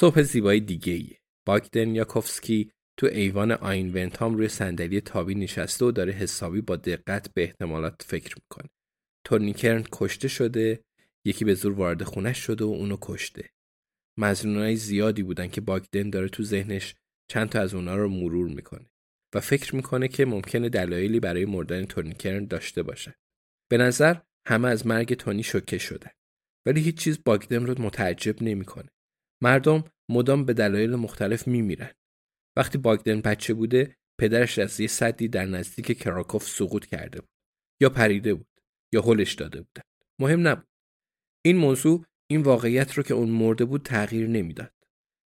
صبح زیبای دیگه ای. باگدن یاکوفسکی تو ایوان آین روی صندلی تابی نشسته و داره حسابی با دقت به احتمالات فکر می‌کنه. تورنیکرن کشته شده یکی به زور وارد خونش شده و اونو کشته. مزنونای زیادی بودن که باگدن داره تو ذهنش چند تا از اونا رو مرور می‌کنه و فکر می‌کنه که ممکنه دلایلی برای مردن تونی داشته باشه. به نظر همه از مرگ تونی شوکه شده. ولی هیچ چیز باگدن رو متعجب نمی‌کنه. مردم مدام به دلایل مختلف میمیرن. وقتی باگدن بچه بوده پدرش از یه صدی در نزدیک کراکوف سقوط کرده بود یا پریده بود یا هلش داده بودن. مهم نبود. این موضوع این واقعیت رو که اون مرده بود تغییر نمی‌داد.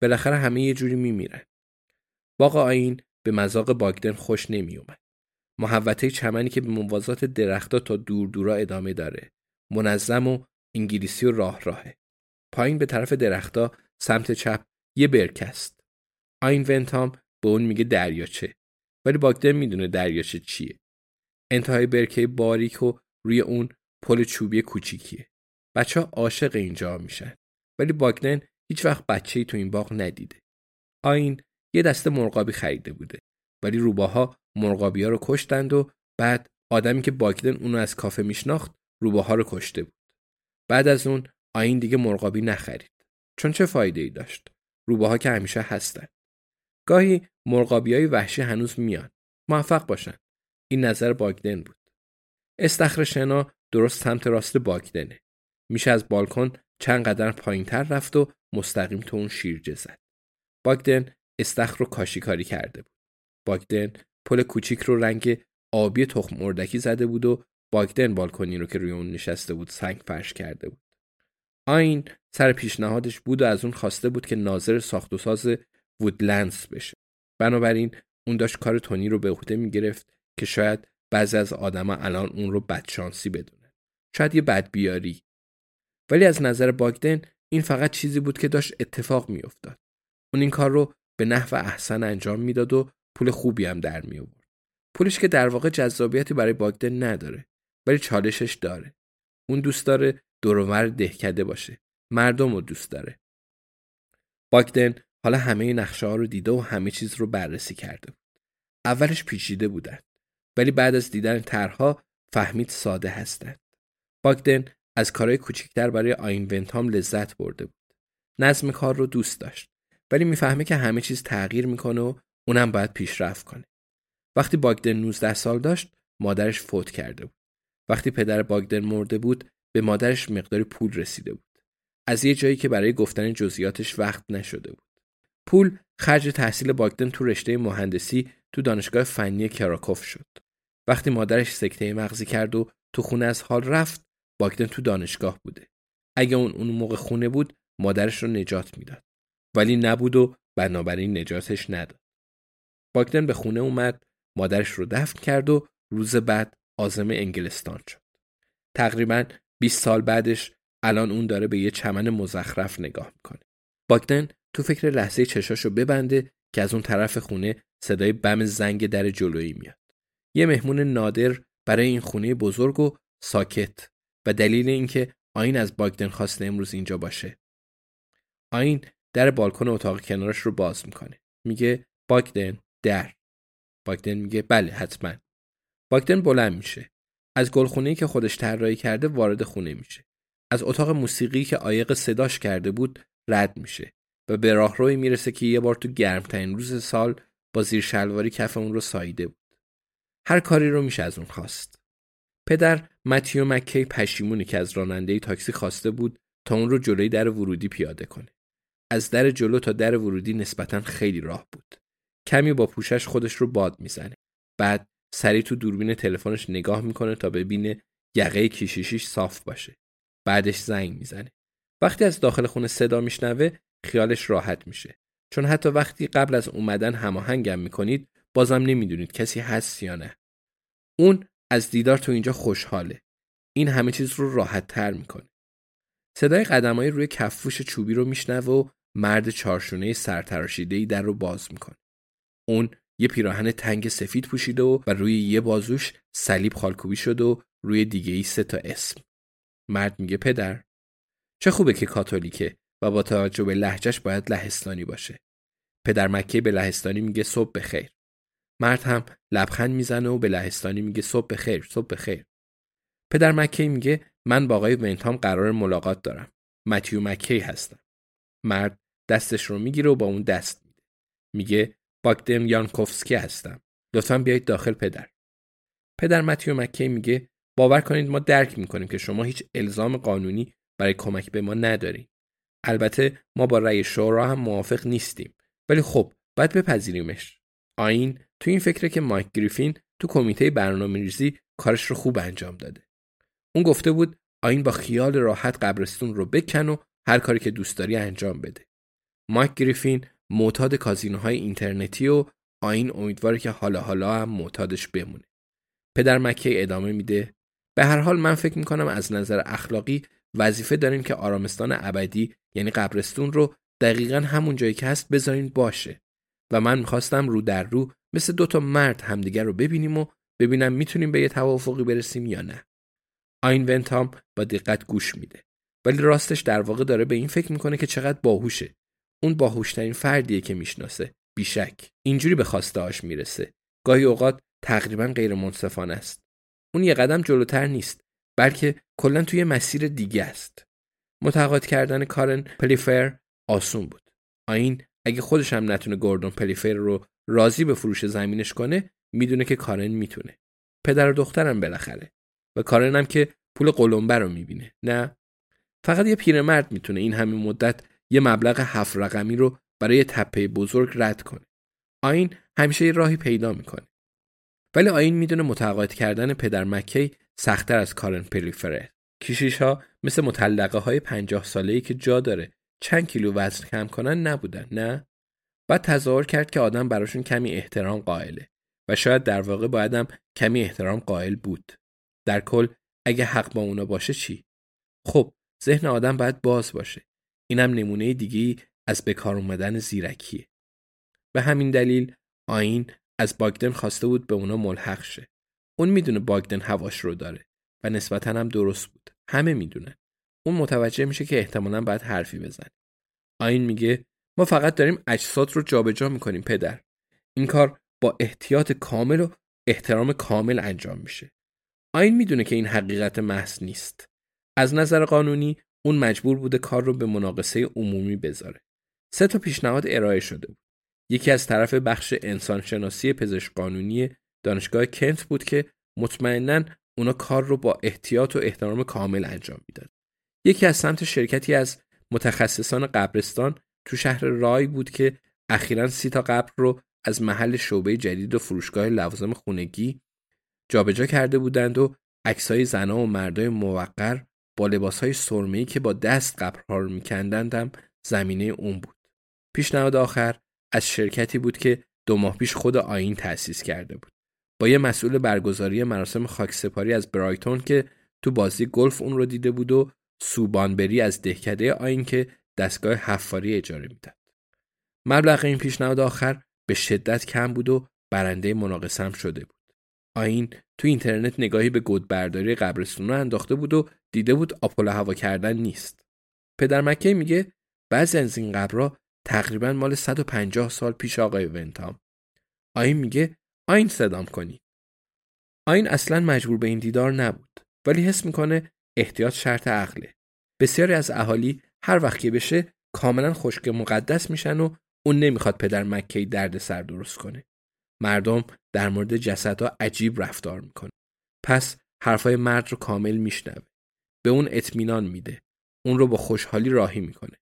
بالاخره همه یه جوری میمیرن. باغ آین به مذاق باگدن خوش نمیومد. محوطه چمنی که به موازات درختها تا دور دورا ادامه داره. منظم و انگلیسی و راه راهه. پایین به طرف درختها سمت چپ یه برک است. آین ونتام به اون میگه دریاچه. ولی باگدن می‌دونه دریاچه چیه. انتهای برکه باریک و روی اون پل چوبی کوچیکیه. بچه ها عاشق اینجا میشن ولی باگدن هیچ وقت بچه ای تو این باغ ندیده. آین یه دسته مرغابی خریده بوده ولی روباها مرغابی رو کشتند و بعد آدمی که باگدن اونو از کافه میشناخت روباها رو کشته بود. بعد از اون آین دیگه مرغابی نخرید. چون چه فایده ای داشت؟ روباها که همیشه هستن. گاهی مرغابی های وحشی هنوز میان. موفق باشن. این نظر باگدن بود. استخر شنا درست سمت راست باگدنه. میشه از بالکن چند قدر پایین تر رفت و مستقیم تو اون شیرجه زد. باگدن استخر رو کاشیکاری کرده بود. باگدن پل کوچیک رو رنگ آبی تخم اردکی زده بود و باگدن بالکنی رو که روی اون نشسته بود سنگ فرش کرده بود. آین سر پیشنهادش بود و از اون خواسته بود که ناظر ساخت و ساز وودلندز بشه. بنابراین اون داشت کار تونی رو به عهده می‌گرفت که شاید بعضی از آدما الان اون رو بدشانسی بدونن. شاید یه بدبیاری ولی از نظر باگدن این فقط چیزی بود که داشت اتفاق میافتاد. اون این کار رو به نحو احسن انجام می‌داد و پول خوبی هم در می آورد. پولش که در واقع جذابیتی برای باگدن نداره ولی چالشش داره. اون دوست داره دورور دهکده باشه. مردم رو دوست داره. باگدن حالا همه نقشه ها رو دیده و همه چیز رو بررسی کرده. اولش پیچیده بودن ولی بعد از دیدن طرحها فهمید ساده هستند. باگدن از کارهای کوچکتر برای آین ونتام لذت برده بود. نظم کار رو دوست داشت ولی می‌فهمه که همه چیز تغییر می‌کنه و اونم باید پیشرفت کنه. وقتی باگدن 19 سال داشت مادرش فوت کرده بود. وقتی پدر باگدن مرده بود به مادرش مقداری پول رسیده بود. از یه جایی که برای گفتن جزئیاتش وقت نشده بود. پول خرج تحصیل باگدن تو رشته مهندسی تو دانشگاه فنی کراکوف شد. وقتی مادرش سکته مغزی کرد و تو خونه از حال رفت باگدن تو دانشگاه بوده. اگه اون اون موقع خونه بود مادرش رو نجات می‌داد. ولی نبود و بنابراین نجاتش نداد. باگدن به خونه اومد مادرش رو دفن کرد و روز بعد آزم انگلستان شد. تقریبا 20 سال بعدش الان اون داره به یه چمن مزخرف نگاه می‌کنه. باگدن تو فکر لحظه چشاشو ببنده که از اون طرف خونه صدای بم زنگ در جلویی میاد. یه مهمون نادر برای این خونه بزرگ و ساکت و دلیل اینکه آین از باگدن خواسته امروز اینجا باشه. آین در بالکن اتاق کنارش رو باز می‌کنه. میگه باگدن در. باگدن میگه بله حتما. باگدن بلند میشه. از گلخونه که خودش طراحی کرده وارد خونه میشه. از اتاق موسیقی که آیق صداش کرده بود رد میشه و به راهروی می‌رسه که یه بار تو گرمترین روز سال با زیر شلواری کف اون رو ساییده بود. هر کاری رو میشه از اون خواست. پدر متیو مکی پشیمونی که از راننده تاکسی خواسته بود تا اون رو جلوی در ورودی پیاده کنه. از در جلو تا در ورودی نسبتا خیلی راه بود. کمی با پوشش خودش رو باد می‌زنه. بعد سری تو دوربین تلفنش نگاه می‌کنه تا ببینه یقه کیشیشیش صاف باشه. بعدش زنگ می‌زنه. وقتی از داخل خونه صدا میشنوه خیالش راحت میشه. چون حتی وقتی قبل از اومدن هماهنگم می‌کنید بازم نمی‌دونید کسی هست یا نه. اون از دیدار تو اینجا خوشحاله. این همه چیز رو راحت تر می‌کنه. صدای قدمای روی کفوش چوبی رو میشنوه و مرد چارشونه سرتراشیده ای در رو باز می‌کنه. اون یه پیراهن تنگ سفید پوشیده و, روی یه بازوش صلیب خالکوبی شده و روی دیگه ای سه تا اسم. مرد میگه پدر چه خوبه که کاتولیکه و با توجه به لحجش باید لهستانی باشه. پدر مکه به لهستانی میگه صبح بخیر. مرد هم لبخند می‌زنه و به لهستانی میگه صبح بخیر صبح بخیر. پدر مکی میگه من با آقای ونتام قرار ملاقات دارم. متیو مکی هستم. مرد دستش رو می‌گیره و با اون دست میده. میگه باگدم یانکوفسکی هستم. لطفا بیایید داخل پدر. پدر متیو مکی میگه باور کنید ما درک می‌کنیم که شما هیچ الزام قانونی برای کمک به ما ندارید. البته ما با رأی شورا هم موافق نیستیم. ولی خب باید بپذیریمش. آین تو این فکره که مایک گریفین تو کمیته برنامه ریزی کارش رو خوب انجام داده. اون گفته بود آین با خیال راحت قبرستون رو بکن و هر کاری که دوست داری انجام بده. مایک گریفین معتاد کازینوهای اینترنتی و آین امیدواره که حالا حالا هم معتادش بمونه. پدر مکه ادامه میده. به هر حال من فکر می‌کنم از نظر اخلاقی وظیفه داریم که آرامستان ابدی یعنی قبرستون رو دقیقا همون جایی که هست بذارین باشه. و من می‌خواستم رو در رو مثل دوتا مرد همدیگر رو ببینیم و ببینم می‌تونیم به یه توافقی برسیم یا نه. آین ونتام با دقت گوش میده. ولی راستش در واقع داره به این فکر می‌کنه که چقدر باهوشه. اون باهوشترین فردیه که می‌شناسه بیشک. اینجوری به خواسته می‌رسه. گاهی اوقات تقریبا غیر منصفانه است. اون یه قدم جلوتر نیست بلکه کلا توی مسیر دیگه است. متقاعد کردن کارن پلیفر آسون بود. آین اگه خودش هم نتونه گوردون پلیفر رو راضی به فروش زمینش کنه می‌دونه که کارن می‌تونه. پدر و دخترم بالاخره. و کارن هم که پول قلمبه رو می‌بینه نه؟ فقط یه پیرمرد می‌تونه این همه مدت یه مبلغ هفت رقمی رو برای تپه بزرگ رد کنه. آین همیشه راهی پیدا می‌کنه. ولی آین می‌دونه متقاعد کردن پدر مکی سختتر از کارن پلیفره. کشیش ها مثل مطلقه های پنجاه ساله ای که جا داره چند کیلو وزن کم کنن نبودن نه؟ بعد تظاهر کرد که آدم براشون کمی احترام قائله و شاید در واقع بایدم کمی احترام قائل بود. در کل اگه حق با اونا باشه چی؟ خب ذهن آدم باید باز باشه. اینم نمونه دیگی از بکار اومدن زیرکیه. به همین دلیل آین از باگدن خواسته بود به اونا ملحق شه. اون می‌دونه باگدن هواش رو داره و نسبتا هم درست بود. همه می‌دونن اون متوجه میشه که احتمالا باید حرفی بزنه. آین میگه ما فقط داریم اجساد رو جابجا می‌کنیم پدر. این کار با احتیاط کامل و احترام کامل انجام میشه. آین می‌دونه که این حقیقت محض نیست. از نظر قانونی اون مجبور بوده کار رو به مناقصه عمومی بذاره. سه تا پیشنهاد ارائه شده بود. یکی از طرف بخش انسانشناسی پزشک قانونی دانشگاه کنت بود که مطمئنا اونا کار رو با احتیاط و احترام کامل انجام می‌داد. یکی از سمت شرکتی از متخصصان قبرستان تو شهر رای بود که اخیرا سی تا قبر رو از محل شعبه جدید و فروشگاه لوازم خونگی جابجا کرده بودند و عکسای زنها و مردای موقر با لباسهای سرمه‌ای که با دست قبرها رو میکندند هم زمینه اون بود پیشنهاد آخر از شرکتی بود که دو ماه پیش خود آین تأسیس کرده بود با یه مسئول برگزاری مراسم خاکسپاری از برایتون که تو بازی گلف اون رو دیده بود و سوبانبری از دهکده آین که دستگاه حفاری اجاره می‌داد. مبلغ این پیشنهاد آخر به شدت کم بود و برنده مناقصه شده بود. آین تو اینترنت نگاهی به گودبرداری قبرستون رو انداخته بود و دیده بود آپولو هوا کردن نیست. پدر مکه میگه بعضی از این قبرها تقریبا مال 150 سال پیش آقای ونتام. آین میگه آین صدام کنی. آین اصلا مجبور به این دیدار نبود ولی حس می‌کنه احتیاط شرط عقله. بسیاری از اهالی هر وقت که بشه کاملا خشک مقدس میشن و اون نمی‌خواد پدر مکه درد سر درست کنه. مردم در مورد جسدها عجیب رفتار می‌کنه. پس حرفای مرد رو کامل میشنوه. به اون اطمینان میده. اون رو با خوشحالی راهی می‌کنه.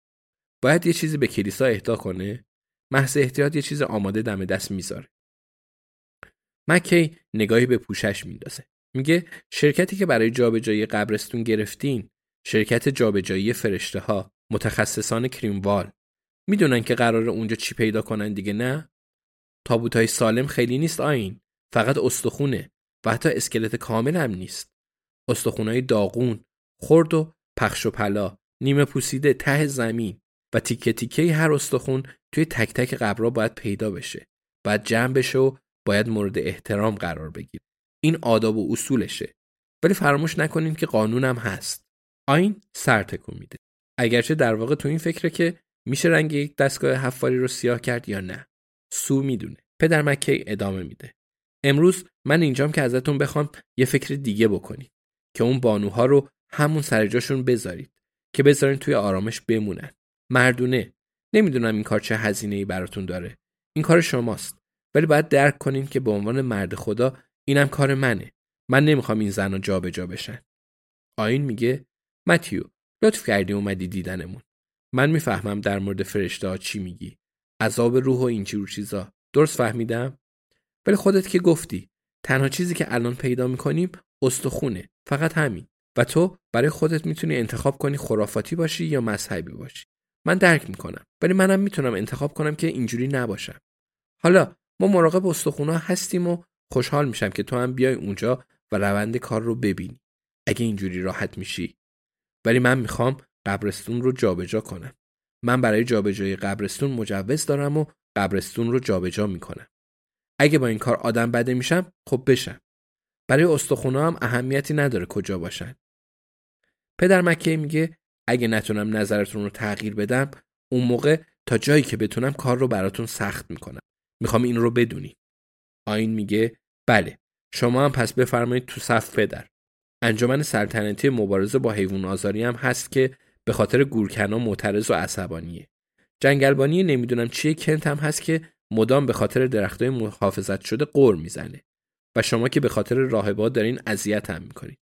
باید یه چیزی به کلیسا اهدا کنه. محض احتیاط یه چیز آماده دم دست می‌ذاره. مکی نگاهی به پوشش میندازه. میگه شرکتی که برای جابجایی قبرستون گرفتین شرکت جابجایی فرشته ها متخصصان کریموال می‌دونن که قرار اونجا چی پیدا کنن دیگه نه تابوت های سالم خیلی نیست آین. فقط استخونه و حتی اسکلت کامل هم نیست. های داغون خرد و پخش و پلا نیمه پوسیده ته زمین و تیکه تیکه هر استخون توی تک تک قبرها باید پیدا بشه. باید جمع بشه و باید مورد احترام قرار بگیره. این آداب و اصولشه. ولی فراموش نکنین که قانونم هست. آین سر تکون میده. اگرچه در واقع تو این فکره که میشه رنگ یک دستگاه حفاری رو سیاه کرد یا نه. سو می‌دونه. پدر مکی ادامه میده. امروز من اینجام که ازتون بخوام یه فکر دیگه بکنید که اون بانوها رو همون سر جاشون بذارید که بذارین توی آرامش بمونن. مردونه. نمی‌دونم این کار چه هزینه ای براتون داره. این کار شماست. ولی باید درک کنین که به عنوان مرد خدا اینم کار منه. من نمی‌خوام این زن جابجا بشن. آین میگه متیو لطف کردی اومدی دیدنمون. من می‌فهمم در مورد فرشته ها چی میگی. عذاب روح و این رو چیزا. درست فهمیدم؟ ولی خودت که گفتی تنها چیزی که الان پیدا می‌کنیم استخونه فقط همین. و تو برای خودت می‌تونی انتخاب کنی خرافاتی باشی یا مذهبی باشی. من درک می‌کنم ولی منم می‌تونم انتخاب کنم که اینجوری نباشم. حالا ما مراقب استخونا هستیم و خوشحال میشم که تو هم بیای اونجا و روند کار رو ببینی. اگه اینجوری راحت میشی. ولی من می‌خوام قبرستون رو جابجا کنم. من برای جابجایی قبرستون مجوز دارم و قبرستون رو جابجا می‌کنم. اگه با این کار آدم بده میشم خب بشم. برای استخونا هم اهمیتی نداره کجا باشن. پدر مکه میگه اگه نتونم نظرتون رو تغییر بدم اون موقع تا جایی که بتونم کار رو براتون سخت می‌کنم. می‌خوام این رو بدونی. آین میگه بله شما هم پس بفرمایید تو صف پدر. انجمن سلطنتی مبارزه با حیوان آزاری هم هست که به خاطر گورکنا معترض و عصبانیه. جنگلبانی نمی‌دونم چیه کنت هم هست که مدام به خاطر درختای محافظت شده قور می‌زنه. و شما که به خاطر راهبات دارین اذیت هم می‌کنید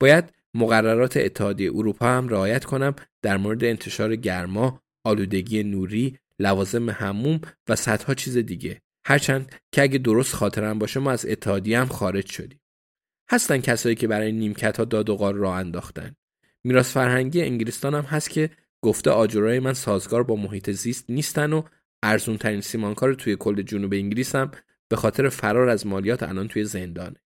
باید مقررات اتحادیه اروپا هم رعایت کنم در مورد انتشار گرما آلودگی نوری لوازم هموم و صدها چیز دیگه. هرچند که اگه درست خاطرم باشه ما از اتحادیه هم خارج شدیم. هستن کسایی که برای نیمکت ها داد و قار راه انداختن. میراث فرهنگی انگلیستان هم هست که گفته آجرای من سازگار با محیط زیست نیستن و ارزون ترین سیمانکار توی کل جنوب انگلیس هم به خاطر فرار از مالیات الان توی زندانه.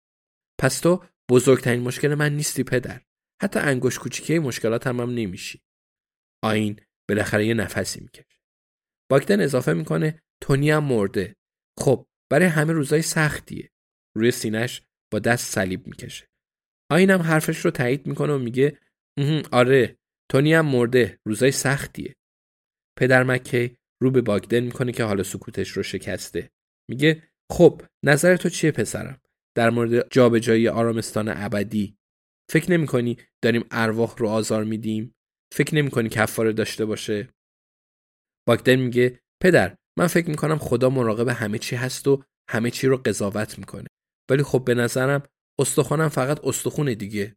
پس تو بزرگترین مشکل من نیستی پدر. حتی انگوش کوچیکه مشکلات هم, هم نمیشی. آین بالاخره یه نفسی می‌کشه. باکتن اضافه می‌کنه تونی هم مرده. خب برای همه روزای سختیه. روی سینش با دست صلیب می‌کشه. آینم حرفش رو تایید می‌کنه و میگه آره تونی هم مرده. روزای سختیه. پدر مکی رو به باگدن می‌کنه که حالا سکوتش رو شکسته. میگه خب نظر تو چیه پسرم؟ در مورد جابجایی آرامستان ابدی. فکر نمی‌کنی داریم ارواح رو آزار میدیم؟ فکر نمی‌کنی کفاره داشته باشه؟ باگدن میگه پدر من فکر می‌کنم خدا مراقب همه چی هست و همه چی رو قضاوت می‌کنه. ولی خب به نظرم استخوانم فقط استخونه دیگه.